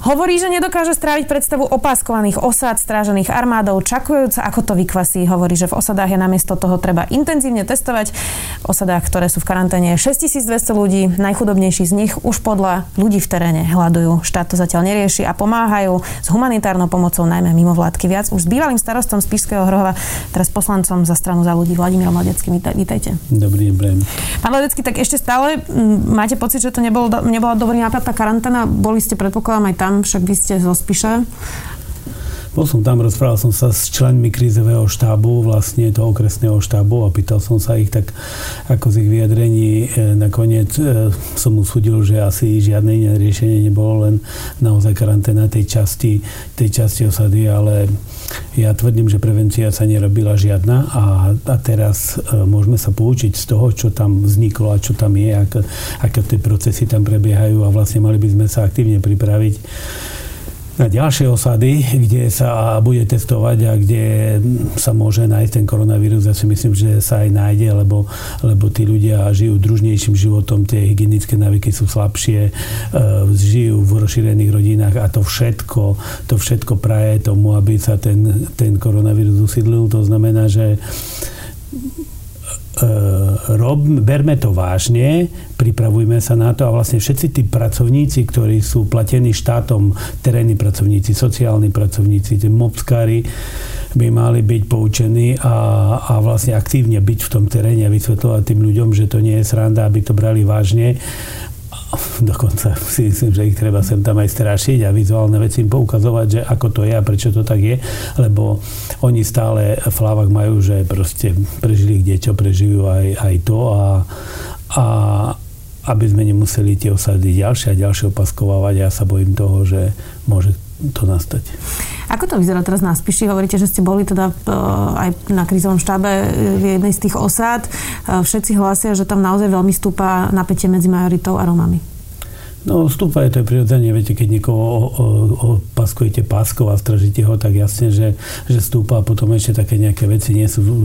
Hovorí, že nedokáže stráviť predstavu opaskovaných osád strážených armádou, čakujúca ako to vykvasí. Hovorí, že v osadách je namiesto toho treba intenzívne testovať. V osadách, ktoré sú v karanténe 6200 ľudí, najchudobnejší z nich už podľa ľudí v teréne hľadujú. Štát to zatiaľ nerieši a pomáhajú s humanitárnou pomocou najmä mimo vládky viac. Už s bývalým starostom z Spišského Hrohova, teraz poslancom za stranu za ľudí Vladimírom Ledeckým. Vítajte. Dobrý deň. Pán Ledecký, tak ešte stále máte pocit, že to nebol, nebola dobrý nápad tá karanténa? Boli ste predpokladám aj tam tam, však vy ste zo Spiše. Bol som tam, rozprával som sa s členmi krízového štábu, vlastne toho okresného štábu a pýtal som sa ich tak, ako z ich vyjadrení e, nakoniec e, som usúdil, že asi žiadne riešenie nebolo, len naozaj karanténa tej časti, tej časti osady, ale ja tvrdím, že prevencia sa nerobila žiadna a, a teraz e, môžeme sa poučiť z toho, čo tam vzniklo a čo tam je, ak, aké tie procesy tam prebiehajú a vlastne mali by sme sa aktívne pripraviť na ďalšie osady, kde sa bude testovať a kde sa môže nájsť ten koronavírus. Ja si myslím, že sa aj nájde, lebo, lebo tí ľudia žijú družnejším životom, tie hygienické návyky sú slabšie, e, žijú v rozšírených rodinách a to všetko, to všetko praje tomu, aby sa ten, ten koronavírus usídlil. To znamená, že rob, berme to vážne, pripravujme sa na to a vlastne všetci tí pracovníci, ktorí sú platení štátom, terénni pracovníci, sociálni pracovníci, tí mobskári, by mali byť poučení a, a vlastne aktívne byť v tom teréne a vysvetľovať tým ľuďom, že to nie je sranda, aby to brali vážne dokonca si myslím, že ich treba sem tam aj strašiť a vizuálne veci im poukazovať, že ako to je a prečo to tak je, lebo oni stále v hlavách majú, že proste prežili kde čo, prežijú aj, aj to a, a aby sme nemuseli tie osady ďalšie a ďalšie opaskovávať. Ja sa bojím toho, že môže to nastať. Ako to vyzerá teraz na Spiši? Hovoríte, že ste boli teda e, aj na krízovom štábe v jednej z tých osád. E, všetci hlásia, že tam naozaj veľmi stúpa napätie medzi majoritou a Romami. No, stúpa je to prirodzene, viete, keď niekoho opaskujete páskou a stražíte ho, tak jasne, že, že stúpa a potom ešte také nejaké veci nie sú,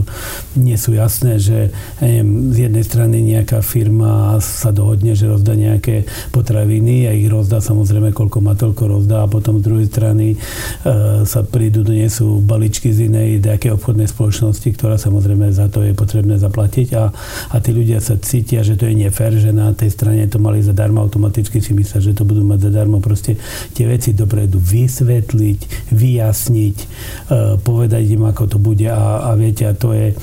nie sú jasné, že neviem, z jednej strany nejaká firma sa dohodne, že rozdá nejaké potraviny a ich rozdá samozrejme, koľko má, toľko rozdá. A potom z druhej strany e, sa prídu, donesú baličky z inej nejakej obchodnej spoločnosti, ktorá samozrejme za to je potrebné zaplatiť. A, a tí ľudia sa cítia, že to je nefér, že na tej strane to mali zadarmo automaticky si myslia, že to budú mať zadarmo. Proste tie veci dopredu vysvetliť, vyjasniť, e, povedať im, ako to bude a, a viete, a to je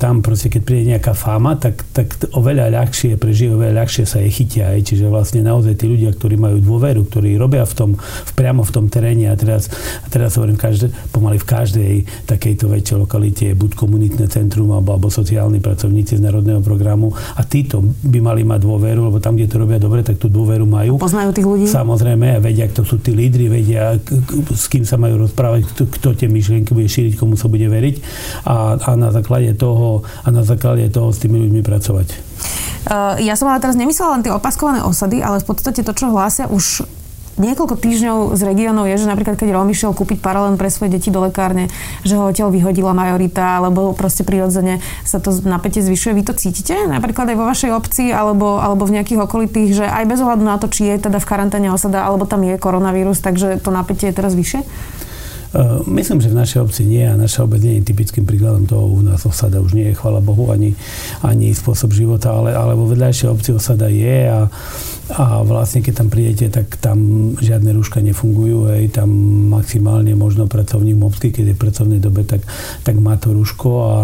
tam proste, keď príde nejaká fáma, tak, tak oveľa ľahšie prežijú, oveľa ľahšie sa je chytia. Aj. Čiže vlastne naozaj tí ľudia, ktorí majú dôveru, ktorí robia v tom, v, priamo v tom teréne a teraz, a teraz hovorím, každé, pomaly v každej takejto väčšej lokalite je buď komunitné centrum alebo, alebo sociálni pracovníci z národného programu a títo by mali mať dôveru, lebo tam, kde to robia dobre, tak tú dôveru majú. Poznajú tých ľudí? Samozrejme, vedia, kto sú tí lídry, vedia, s kým sa majú rozprávať, kto, kto tie myšlienky bude šíriť, komu sa bude veriť a, a na základe toho a na základe toho s tými ľuďmi pracovať. Uh, ja som ale teraz nemyslela len tie opaskované osady, ale v podstate to, čo hlásia už niekoľko týždňov z regiónov je, že napríklad keď Romy šiel kúpiť paralén pre svoje deti do lekárne, že ho odtiaľ vyhodila majorita, alebo proste prirodzene sa to napätie zvyšuje. Vy to cítite napríklad aj vo vašej obci alebo, alebo v nejakých okolitých, že aj bez ohľadu na to, či je teda v karanténe osada, alebo tam je koronavírus, takže to napätie je teraz vyššie? Eh, myslím, že v našej obci nie a naša obec nie je typickým príkladom toho. U nás osada už nie je, chvala Bohu, ani, ani spôsob života, ale, ale vo vedľajšej obci osada je a, a vlastne keď tam prídete, tak tam žiadne rúška nefungujú, hej, tam maximálne možno pracovník mobský, keď je v pracovnej dobe, tak, tak má to rúško a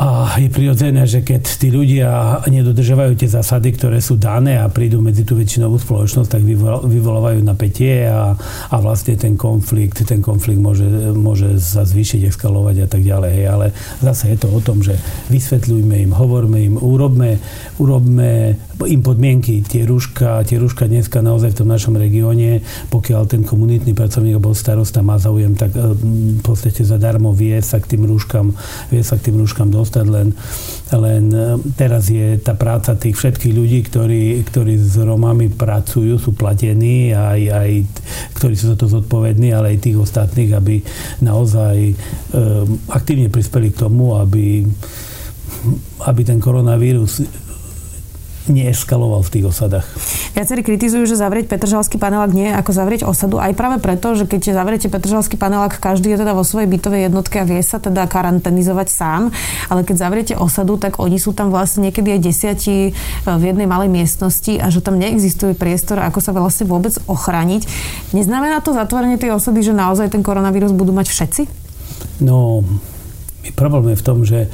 a je prirodzené, že keď tí ľudia nedodržovajú tie zásady, ktoré sú dané a prídu medzi tú väčšinovú spoločnosť, tak vyvolávajú napätie a, a vlastne ten konflikt, ten konflikt môže, môže sa zvýšiť, eskalovať a tak ďalej. Ale zase je to o tom, že vysvetľujme im, hovorme im, urobme, urobme im podmienky. Tie rúška, tie rúška dneska naozaj v tom našom regióne, pokiaľ ten komunitný pracovník alebo starosta má záujem, tak eh, v podstate zadarmo vie sa k tým rúškam, vie sa k tým rúškam dostať, len, len eh, teraz je tá práca tých všetkých ľudí, ktorí, ktorí s Romami pracujú, sú platení, aj, aj ktorí sú za to zodpovední, ale aj tých ostatných, aby naozaj e, aktívne prispeli k tomu, aby, aby ten koronavírus neeskaloval v tých osadách. Viacerí kritizujú, že zavrieť Petržalský panelák nie je ako zavrieť osadu, aj práve preto, že keď zavriete Petržalský panelák, každý je teda vo svojej bytovej jednotke a vie sa teda karanténizovať sám, ale keď zavriete osadu, tak oni sú tam vlastne niekedy aj desiatí e, v jednej malej miestnosti a že tam neexistuje priestor, ako sa vlastne vôbec ochrániť. Neznamená to zatvorenie tej osady, že naozaj ten koronavírus budú mať všetci? No, problém je v tom, že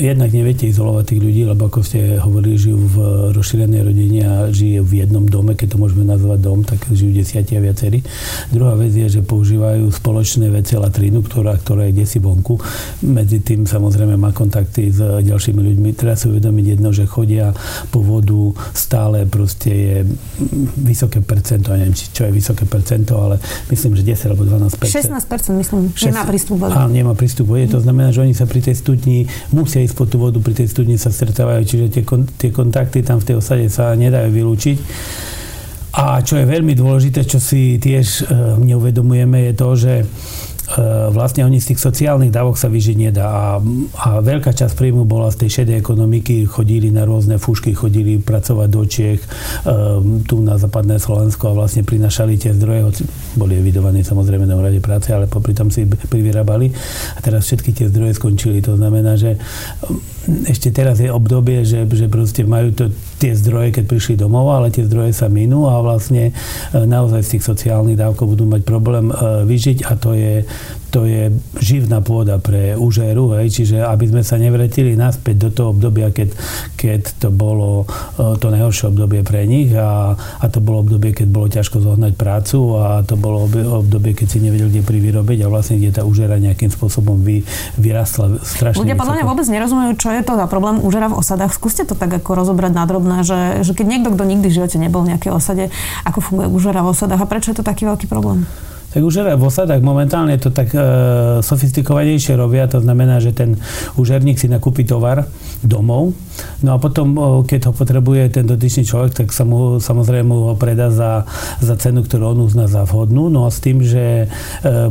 jednak neviete izolovať tých ľudí, lebo ako ste hovorili, žijú v rozšírenej rodine a žije v jednom dome, keď to môžeme nazvať dom, tak žijú desiatia viacerí. Druhá vec je, že používajú spoločné veci latrínu, ktorá, ktorá je desi vonku. Medzi tým samozrejme má kontakty s ďalšími ľuďmi. Treba si uvedomiť jedno, že chodia po vodu stále proste je vysoké percento, neviem, čo je vysoké percento, ale myslím, že 10 alebo 12 16% myslím, 6, nemá prístup. Áno, nemá prístup vody. To znamená, že oni sa pri tej studni musia ísť po tú vodu, pri tej studni sa stretávajú, čiže tie, tie kontakty tam v tej osade sa nedajú vylúčiť. A čo je veľmi dôležité, čo si tiež e, neuvedomujeme, je to, že vlastne oni z tých sociálnych dávok sa vyžiť nedá. A, a veľká časť príjmu bola z tej šedej ekonomiky, chodili na rôzne fúšky, chodili pracovať do Čiech, e, tu na západné Slovensko a vlastne prinašali tie zdroje, boli evidovaní samozrejme na úrade práce, ale popri tom si privyrábali. A teraz všetky tie zdroje skončili. To znamená, že ešte teraz je obdobie, že, že proste majú to, tie zdroje, keď prišli domov, ale tie zdroje sa minú a vlastne e, naozaj z tých sociálnych dávkov budú mať problém vyžiť a to je to je živná pôda pre užéru, hej, čiže aby sme sa nevretili naspäť do toho obdobia, keď, keď to bolo e, to najhoršie obdobie pre nich a, a to bolo obdobie, keď bolo ťažko zohnať prácu a to bolo obdobie, keď si nevedel, kde privyrobiť a vlastne kde tá užera nejakým spôsobom vy, vyrastla strašne Ľudia podľa mňa vôbec nerozumejú, čo je to za problém užera v osadách. Skúste to tak ako rozobrať nadrobné, že, že keď niekto, kto nikdy v živote nebol v nejakej osade, ako funguje užera v osadách a prečo je to taký veľký problém? Tak už v osadách momentálne to tak e, sofistikovanejšie robia, to znamená, že ten užerník si nakúpi tovar domov, no a potom, keď ho potrebuje ten dotyčný človek, tak sa mu, samozrejme ho predá za, za cenu, ktorú on uzná za vhodnú, no a s tým, že e,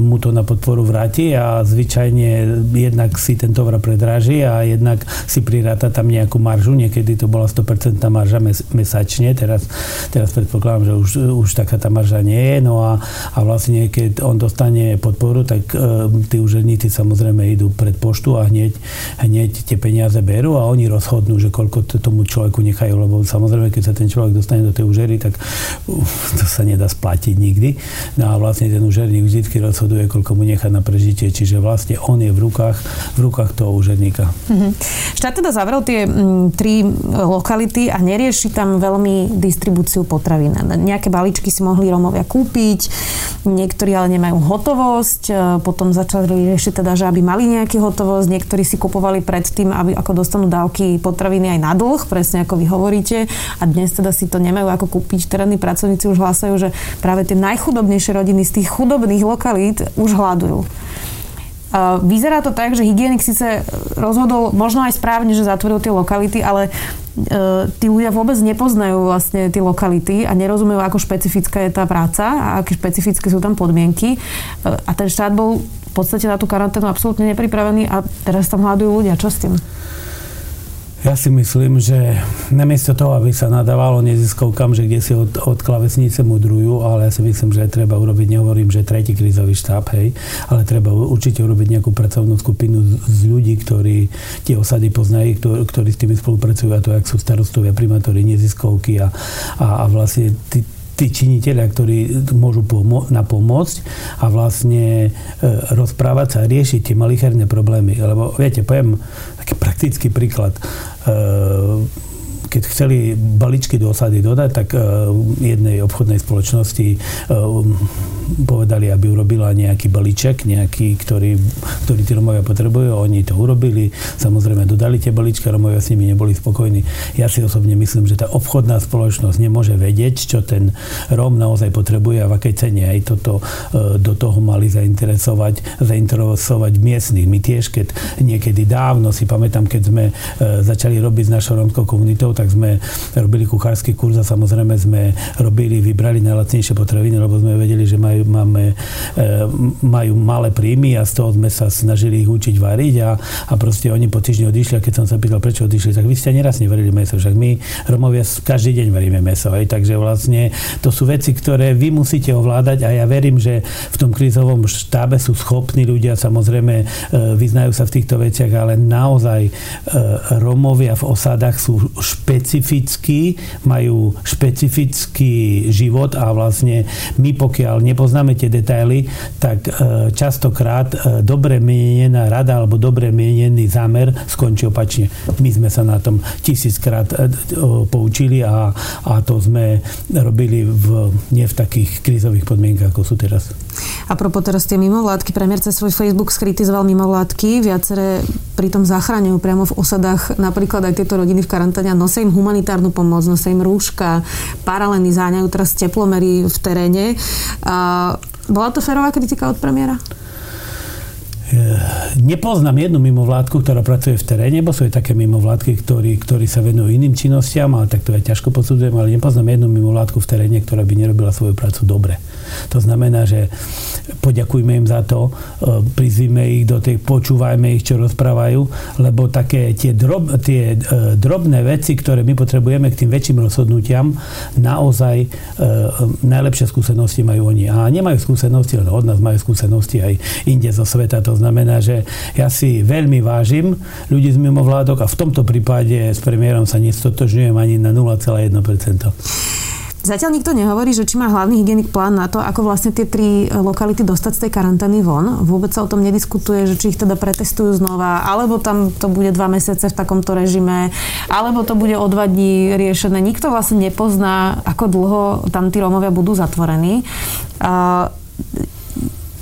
mu to na podporu vráti a zvyčajne jednak si ten tovar predráži a jednak si priráta tam nejakú maržu, niekedy to bola 100% marža mes, mesačne, teraz, teraz predpokladám, že už, už taká tá marža nie je, no a, a vlastne keď on dostane podporu, tak e, tí úžerníci samozrejme idú pred poštu a hneď, hneď tie peniaze berú a oni rozhodnú, že koľko to tomu človeku nechajú, lebo samozrejme, keď sa ten človek dostane do tej úžery, tak to sa nedá splatiť nikdy. No a vlastne ten úžerník vždy rozhoduje, koľko mu nechá na prežitie, čiže vlastne on je v rukách, v rukách toho úžerníka. Mm-hmm. Štát teda zavrel tie m, tri lokality a nerieši tam veľmi distribúciu potravín. Nejaké balíčky si mohli Romovia kúpiť, niekto niektorí ale nemajú hotovosť, e, potom začali riešiť teda, že aby mali nejaký hotovosť, niektorí si kupovali predtým, aby ako dostanú dávky potraviny aj na dlh, presne ako vy hovoríte, a dnes teda si to nemajú ako kúpiť. Terénni pracovníci už hlásajú, že práve tie najchudobnejšie rodiny z tých chudobných lokalít už hľadujú. Vyzerá to tak, že hygienik síce rozhodol možno aj správne, že zatvoril tie lokality, ale e, tí ľudia vôbec nepoznajú vlastne tie lokality a nerozumejú, ako špecifická je tá práca a aké špecifické sú tam podmienky. E, a ten štát bol v podstate na tú karanténu absolútne nepripravený a teraz tam hľadujú ľudia. Čo s tým? Ja si myslím, že namiesto toho, aby sa nadávalo neziskovkám, že kde si od, od klavesnice mudrujú, ale ja si myslím, že treba urobiť, nehovorím, že tretí krízový štáb, hej, ale treba určite urobiť nejakú pracovnú skupinu z, z ľudí, ktorí tie osady poznajú, ktorí, ktorí s tými spolupracujú, a to, jak sú starostovia, primátori, neziskovky a, a, a vlastne tí, tí činiteľia, ktorí môžu pomo- napomôcť a vlastne e, rozprávať sa a riešiť tie malicherné problémy. Lebo viete, poviem taký praktický príklad. Uh, keď chceli baličky do osady dodať, tak e, jednej obchodnej spoločnosti e, povedali, aby urobila nejaký balíček, nejaký, ktorý, ktorý tí Romovia potrebujú. Oni to urobili. Samozrejme, dodali tie balíčky, Romovia s nimi neboli spokojní. Ja si osobne myslím, že tá obchodná spoločnosť nemôže vedieť, čo ten Rom naozaj potrebuje a v akej cene. Aj toto e, do toho mali zainteresovať, zainteresovať miestnych. My tiež, keď niekedy dávno si pamätám, keď sme začali robiť s našou romskou komunitou, tak tak sme robili kuchársky kurz a samozrejme sme robili, vybrali najlacnejšie potraviny, lebo sme vedeli, že majú, máme, e, majú malé príjmy a z toho sme sa snažili ich učiť variť a, a proste oni po týždni odišli a keď som sa pýtal, prečo odišli, tak vy ste neraz nevarili meso, však my Romovia každý deň varíme meso, aj, takže vlastne to sú veci, ktoré vy musíte ovládať a ja verím, že v tom krízovom štábe sú schopní ľudia, samozrejme e, vyznajú sa v týchto veciach, ale naozaj e, Romovia v osádach sú špecifickí, majú špecifický život a vlastne my pokiaľ nepoznáme tie detaily, tak e, častokrát dobre mienená rada alebo dobre mienený zámer skončí opačne. My sme sa na tom tisíckrát poučili a, a to sme robili v, nie v takých krízových podmienkach, ako sú teraz. A propos teraz tie mimovládky, premiér cez svoj Facebook skritizoval mimovládky, viaceré pritom zachraňujú priamo v osadách napríklad aj tieto rodiny v karanténe a nosia im humanitárnu pomoc, nosia im rúška, paraleny záňajú teraz teplomery v teréne. A bola to férová kritika od premiéra? Nepoznám jednu mimovládku, ktorá pracuje v teréne, bo sú aj také mimovládky, ktorí, ktorí sa venujú iným činnostiam, ale tak to ja ťažko posudzujem, ale nepoznám jednu mimovládku v teréne, ktorá by nerobila svoju prácu dobre. To znamená, že poďakujme im za to, e, prizvime ich do tej, počúvajme ich, čo rozprávajú, lebo také tie, drob, tie e, drobné veci, ktoré my potrebujeme k tým väčším rozhodnutiam, naozaj najlepšie skúsenosti majú oni. A nemajú skúsenosti len od nás, majú skúsenosti aj inde zo sveta. To znamená, že ja si veľmi vážim ľudí z mimovládok a v tomto prípade s premiérom sa nestotožňujem ani na 0,1%. Zatiaľ nikto nehovorí, že či má hlavný hygienik plán na to, ako vlastne tie tri lokality dostať z tej karantény von. Vôbec sa o tom nediskutuje, že či ich teda pretestujú znova, alebo tam to bude dva mesiace v takomto režime, alebo to bude o dva dní riešené. Nikto vlastne nepozná, ako dlho tam tí Rómovia budú zatvorení. Uh,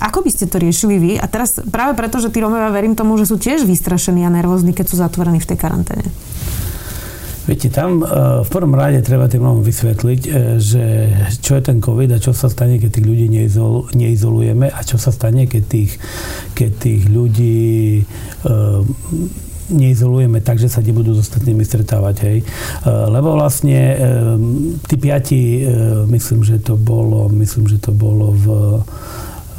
ako by ste to riešili vy? A teraz práve preto, že tí Rómovia verím tomu, že sú tiež vystrašení a nervózni, keď sú zatvorení v tej karanténe. Viete, tam e, v prvom rade treba tým ľuďom vysvetliť, e, že čo je ten COVID a čo sa stane, keď tých ľudí neizolujeme a čo sa stane, keď tých, keď tých ľudí e, neizolujeme tak, že sa nebudú s ostatnými stretávať. Hej. Lebo vlastne tí piati, myslím, že to bolo, myslím, že to bolo v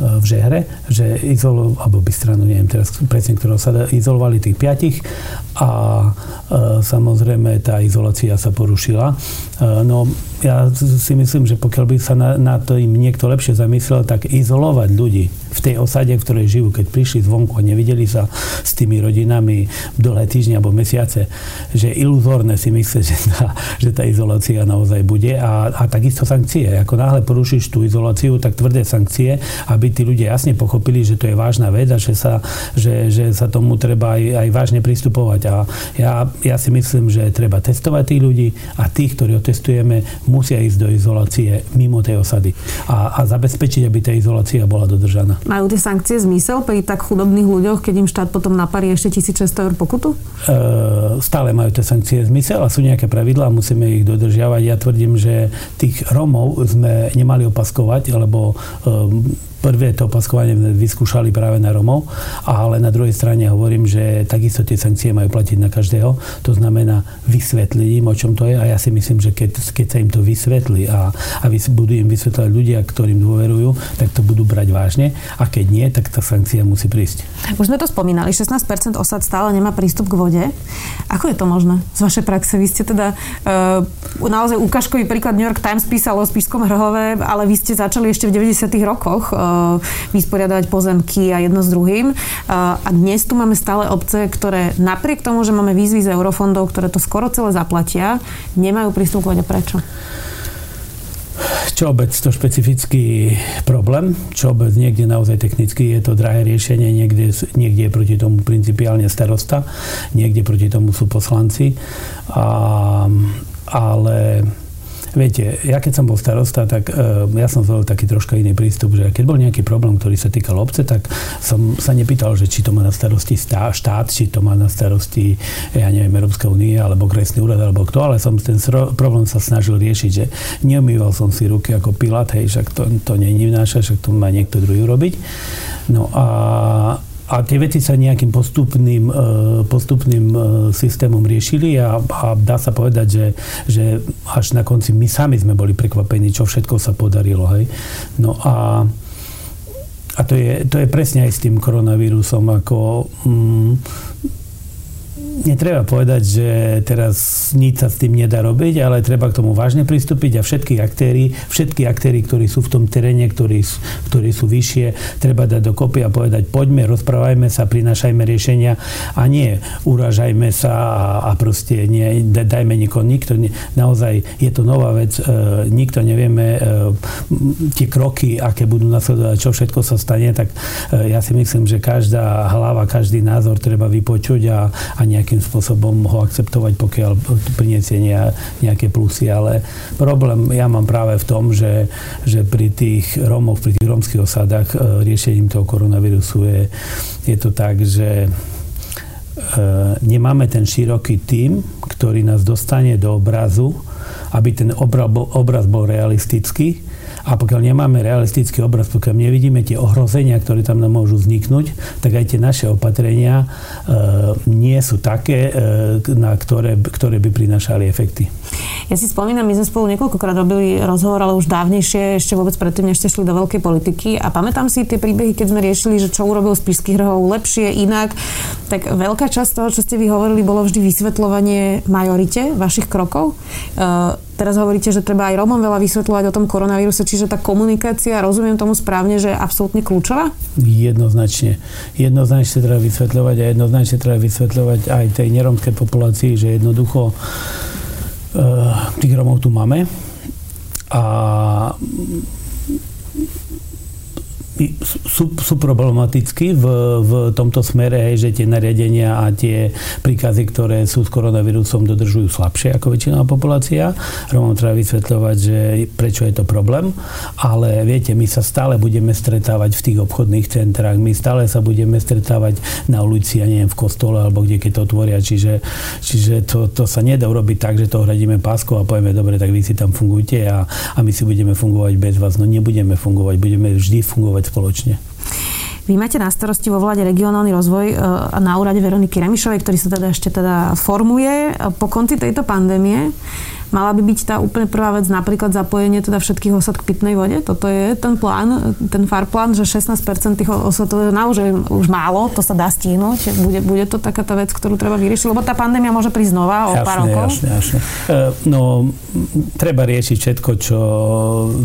v Žehre, že izolo, alebo stranu, neviem teraz presne, ktorého sa izolovali tých piatich a e, samozrejme tá izolácia sa porušila. E, no ja si myslím, že pokiaľ by sa na, na to im niekto lepšie zamyslel, tak izolovať ľudí v tej osade, v ktorej žijú, keď prišli zvonku a nevideli sa s tými rodinami dlhé týždne alebo mesiace, že iluzórne si myslieť, že tá, že tá izolácia naozaj bude a, a takisto sankcie. Ako náhle porušíš tú izoláciu, tak tvrdé sankcie, aby tí ľudia jasne pochopili, že to je vážna vec a že sa, že, že sa tomu treba aj, aj vážne pristupovať. A ja, ja si myslím, že treba testovať tých ľudí a tých, ktorí otestujeme, musia ísť do izolácie mimo tej osady a, a zabezpečiť, aby tá izolácia bola dodržaná. Majú tie sankcie zmysel pri tak chudobných ľuďoch, keď im štát potom naparí ešte 1600 eur pokutu? E, stále majú tie sankcie zmysel a sú nejaké pravidlá musíme ich dodržiavať. Ja tvrdím, že tých Romov sme nemali opaskovať, lebo e, prvé to opaskovanie vyskúšali práve na Romov, ale na druhej strane hovorím, že takisto tie sankcie majú platiť na každého. To znamená vysvetliť im, o čom to je a ja si myslím, že keď, keď sa im to vysvetlí a, a budú im vysvetľovať ľudia, ktorým dôverujú, tak to budú brať vážne a keď nie, tak tá sankcia musí prísť. Už sme to spomínali, 16% osad stále nemá prístup k vode. Ako je to možné z vašej praxe? Vy ste teda uh, naozaj ukážkový príklad New York Times písal o Spískom Hrhove, ale vy ste začali ešte v 90. rokoch uh, vysporiadať pozemky a jedno s druhým. A dnes tu máme stále obce, ktoré napriek tomu, že máme výzvy z eurofondov, ktoré to skoro celé zaplatia, nemajú prístup k vode. Prečo? Čo obec to špecifický problém, čo obec niekde naozaj technicky je to drahé riešenie, niekde, niekde je proti tomu principiálne starosta, niekde proti tomu sú poslanci. A, ale Viete, ja keď som bol starosta, tak uh, ja som zvolil taký troška iný prístup, že keď bol nejaký problém, ktorý sa týkal obce, tak som sa nepýtal, že či to má na starosti štát, či to má na starosti, ja neviem, Európska únie, alebo kresný úrad, alebo kto, ale som ten problém sa snažil riešiť, že neumýval som si ruky ako Pilát, hej, však to, to není vnáša, však to má niekto druhý urobiť. No a a tie veci sa nejakým postupným, e, postupným e, systémom riešili a, a dá sa povedať, že, že až na konci my sami sme boli prekvapení, čo všetko sa podarilo. Hej. No a, a to, je, to je presne aj s tým koronavírusom, ako mm, netreba povedať, že teraz nič sa s tým nedá robiť, ale treba k tomu vážne pristúpiť a všetky aktéry, všetky aktéry, ktorí sú v tom teréne, ktorí, ktorí sú vyššie, treba dať dokopy a povedať, poďme, rozprávajme sa, prinášajme riešenia a nie urážajme sa a, a proste nie, dajme nikoho, nikto, nie, naozaj je to nová vec, e, nikto nevieme e, tie kroky, aké budú nasledovať, čo všetko sa stane, tak e, ja si myslím, že každá hlava, každý názor treba vypočuť a, a nejak nejakým spôsobom ho akceptovať, pokiaľ priniesie nejaké plusy. Ale problém ja mám práve v tom, že, že pri tých Rómoch, pri tých rómskych osadách e, riešením toho koronavírusu je, je to tak, že e, nemáme ten široký tým, ktorý nás dostane do obrazu, aby ten obraz bol realistický a pokiaľ nemáme realistický obraz, pokiaľ nevidíme tie ohrozenia, ktoré tam nám môžu vzniknúť, tak aj tie naše opatrenia e, nie sú také, e, na ktoré, ktoré by prinášali efekty. Ja si spomínam, my sme spolu niekoľkokrát robili rozhovor, ale už dávnejšie, ešte vôbec predtým, než ste šli do veľkej politiky. A pamätám si tie príbehy, keď sme riešili, že čo urobil Spišských rohov lepšie, inak. Tak veľká časť toho, čo ste vy hovorili, bolo vždy vysvetľovanie majorite vašich krokov. E, Teraz hovoríte, že treba aj Romom veľa vysvetľovať o tom koronavíruse, čiže tá komunikácia, rozumiem tomu správne, že je absolútne kľúčová? Jednoznačne. Jednoznačne treba vysvetľovať a jednoznačne treba vysvetľovať aj tej neromskej populácii, že jednoducho uh, tých Romov tu máme a sú, sú problematickí v, v tomto smere, že tie nariadenia a tie príkazy, ktoré sú s koronavírusom, dodržujú slabšie ako väčšinová populácia. Romom treba vysvetľovať, že prečo je to problém, ale viete, my sa stále budeme stretávať v tých obchodných centrách, my stále sa budeme stretávať na ulici, ja neviem, v kostole alebo kde keď to otvoria, čiže, čiže to, to sa nedá urobiť tak, že to hradíme páskou a povieme, dobre, tak vy si tam fungujte a, a my si budeme fungovať bez vás. No nebudeme fungovať, budeme vždy fungovať fungovať spoločne. Vy máte na starosti vo vláde regionálny rozvoj e, na úrade Veroniky Remišovej, ktorý sa teda ešte teda formuje po konci tejto pandémie. Mala by byť tá úplne prvá vec napríklad zapojenie teda všetkých osad k pitnej vode? Toto je ten plán, ten far plán, že 16% tých osad to je naozaj už málo, to sa dá stihnúť. Bude, bude to taká tá vec, ktorú treba vyriešiť, lebo tá pandémia môže prísť znova o jasne, pár rokov. Jasne, jasne. E, no, treba riešiť všetko, čo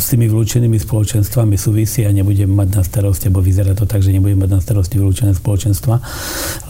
s tými vylúčenými spoločenstvami súvisí a nebudem mať na starosti, alebo vyzerá to tak, že nebudem mať na starosti vylúčené spoločenstva,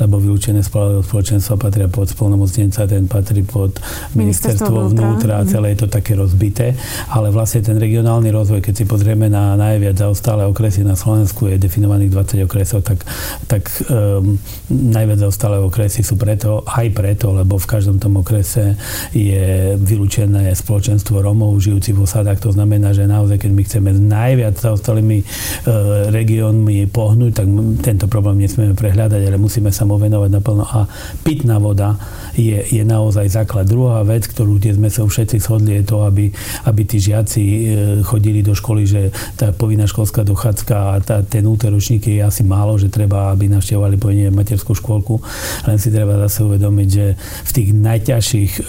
lebo vylúčené spoločenstva patria pod spolnomocnenca, ten patrí pod ministerstvo vnútra vnútra a celé je to také rozbité, ale vlastne ten regionálny rozvoj, keď si pozrieme na najviac zaostalé okresy na Slovensku, je definovaných 20 okresov, tak, tak um, najviac zaostalé okresy sú preto, aj preto, lebo v každom tom okrese je vylúčené spoločenstvo Romov žijúcich v osadách. To znamená, že naozaj, keď my chceme najviac zaostalými uh, regiónmi pohnúť, tak tento problém nesmieme prehľadať, ale musíme sa mu venovať naplno. A pitná voda je, je naozaj základ. Druhá vec, ktorú kde sme sa už všetci shodli, je to, aby, aby tí žiaci e, chodili do školy, že tá povinná školská dochádzka a tá, ten úteročník je asi málo, že treba, aby navštevovali povinne materskú školku. Len si treba zase uvedomiť, že v tých najťažších e,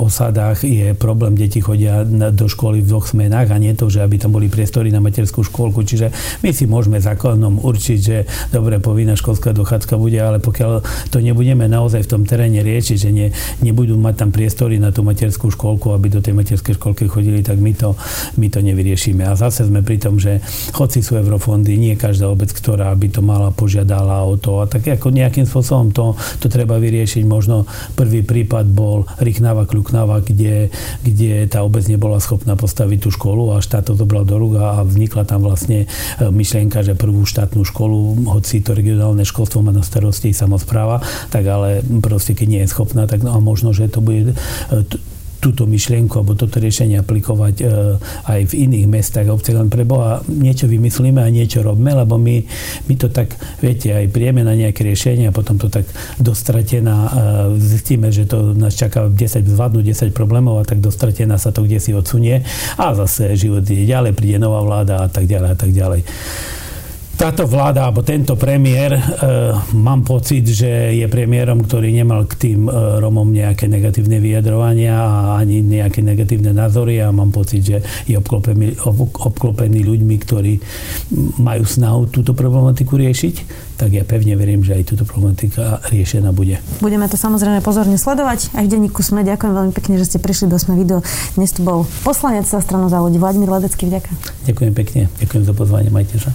osadách je problém, deti chodia do školy v dvoch smenách a nie to, že aby tam boli priestory na materskú školku. Čiže my si môžeme zákonom určiť, že dobre, povinná školská dochádzka bude, ale pokiaľ to nebudeme naozaj v tom teréne riešiť, že ne, nebudú mať tam priestory na tú materskú školku, aby do tej materskej školky chodili, tak my to, my to nevyriešime. A zase sme pri tom, že hoci sú eurofondy, nie každá obec, ktorá by to mala, požiadala o to. A tak ako nejakým spôsobom to, to treba vyriešiť. Možno prvý prípad bol Rychnava, Kľuknava, kde, kde tá obec nebola schopná postaviť tú školu a štát to zobral do rúk a vznikla tam vlastne e, myšlienka, že prvú štátnu školu, hoci to regionálne školstvo má na starosti samozpráva, tak ale proste keď nie je schopná, tak no a možno, že to bude e, túto myšlienku alebo toto riešenie aplikovať e, aj v iných mestách, obce, len pre Boha niečo vymyslíme a niečo robíme, lebo my, my to tak, viete, aj príjeme na nejaké riešenie a potom to tak dostratená, e, zistíme, že to nás čaká 10, zvládnuť 10 problémov a tak dostratená sa to kde si odsunie a zase život ide ďalej, príde nová vláda a tak ďalej a tak ďalej. Táto vláda alebo tento premiér, e, mám pocit, že je premiérom, ktorý nemal k tým e, Romom nejaké negatívne vyjadrovania a ani nejaké negatívne názory a mám pocit, že je obklopený, obklopený ľuďmi, ktorí majú snahu túto problematiku riešiť tak ja pevne verím, že aj túto problematika riešená bude. Budeme to samozrejme pozorne sledovať. Aj v denníku sme. Ďakujem veľmi pekne, že ste prišli do Sme video. Dnes tu bol poslanec za stranu za ľudí Vladimír Ledecký. Vďaka. Ďakujem pekne. Ďakujem za pozvanie. Majte sa.